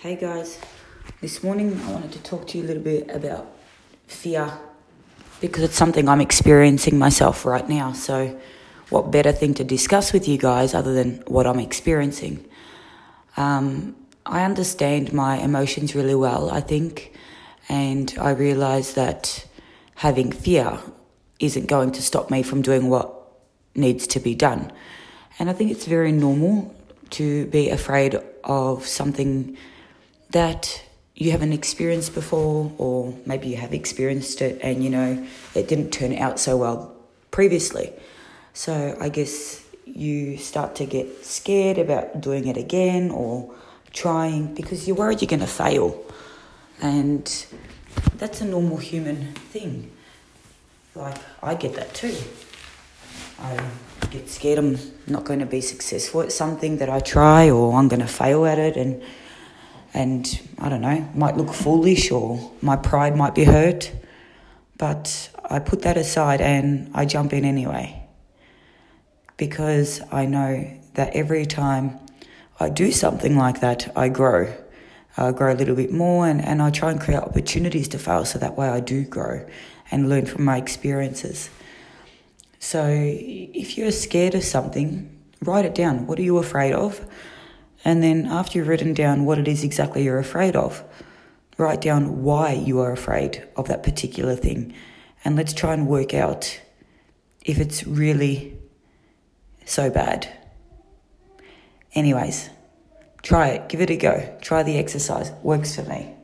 Hey guys, this morning I wanted to talk to you a little bit about fear because it's something I'm experiencing myself right now. So, what better thing to discuss with you guys other than what I'm experiencing? Um, I understand my emotions really well, I think, and I realize that having fear isn't going to stop me from doing what needs to be done. And I think it's very normal to be afraid of something that you haven't experienced before, or maybe you have experienced it and you know it didn't turn out so well previously. So I guess you start to get scared about doing it again or trying because you're worried you're going to fail. And that's a normal human thing. Like, I get that too. I get scared I'm not going to be successful at something that I try or I'm going to fail at it and and I don't know, might look foolish or my pride might be hurt. But I put that aside and I jump in anyway. Because I know that every time I do something like that, I grow. I grow a little bit more and, and I try and create opportunities to fail so that way I do grow and learn from my experiences. So if you're scared of something, write it down. What are you afraid of? And then after you've written down what it is exactly you're afraid of, write down why you are afraid of that particular thing. And let's try and work out if it's really so bad. Anyways, try it, give it a go. Try the exercise. Works for me.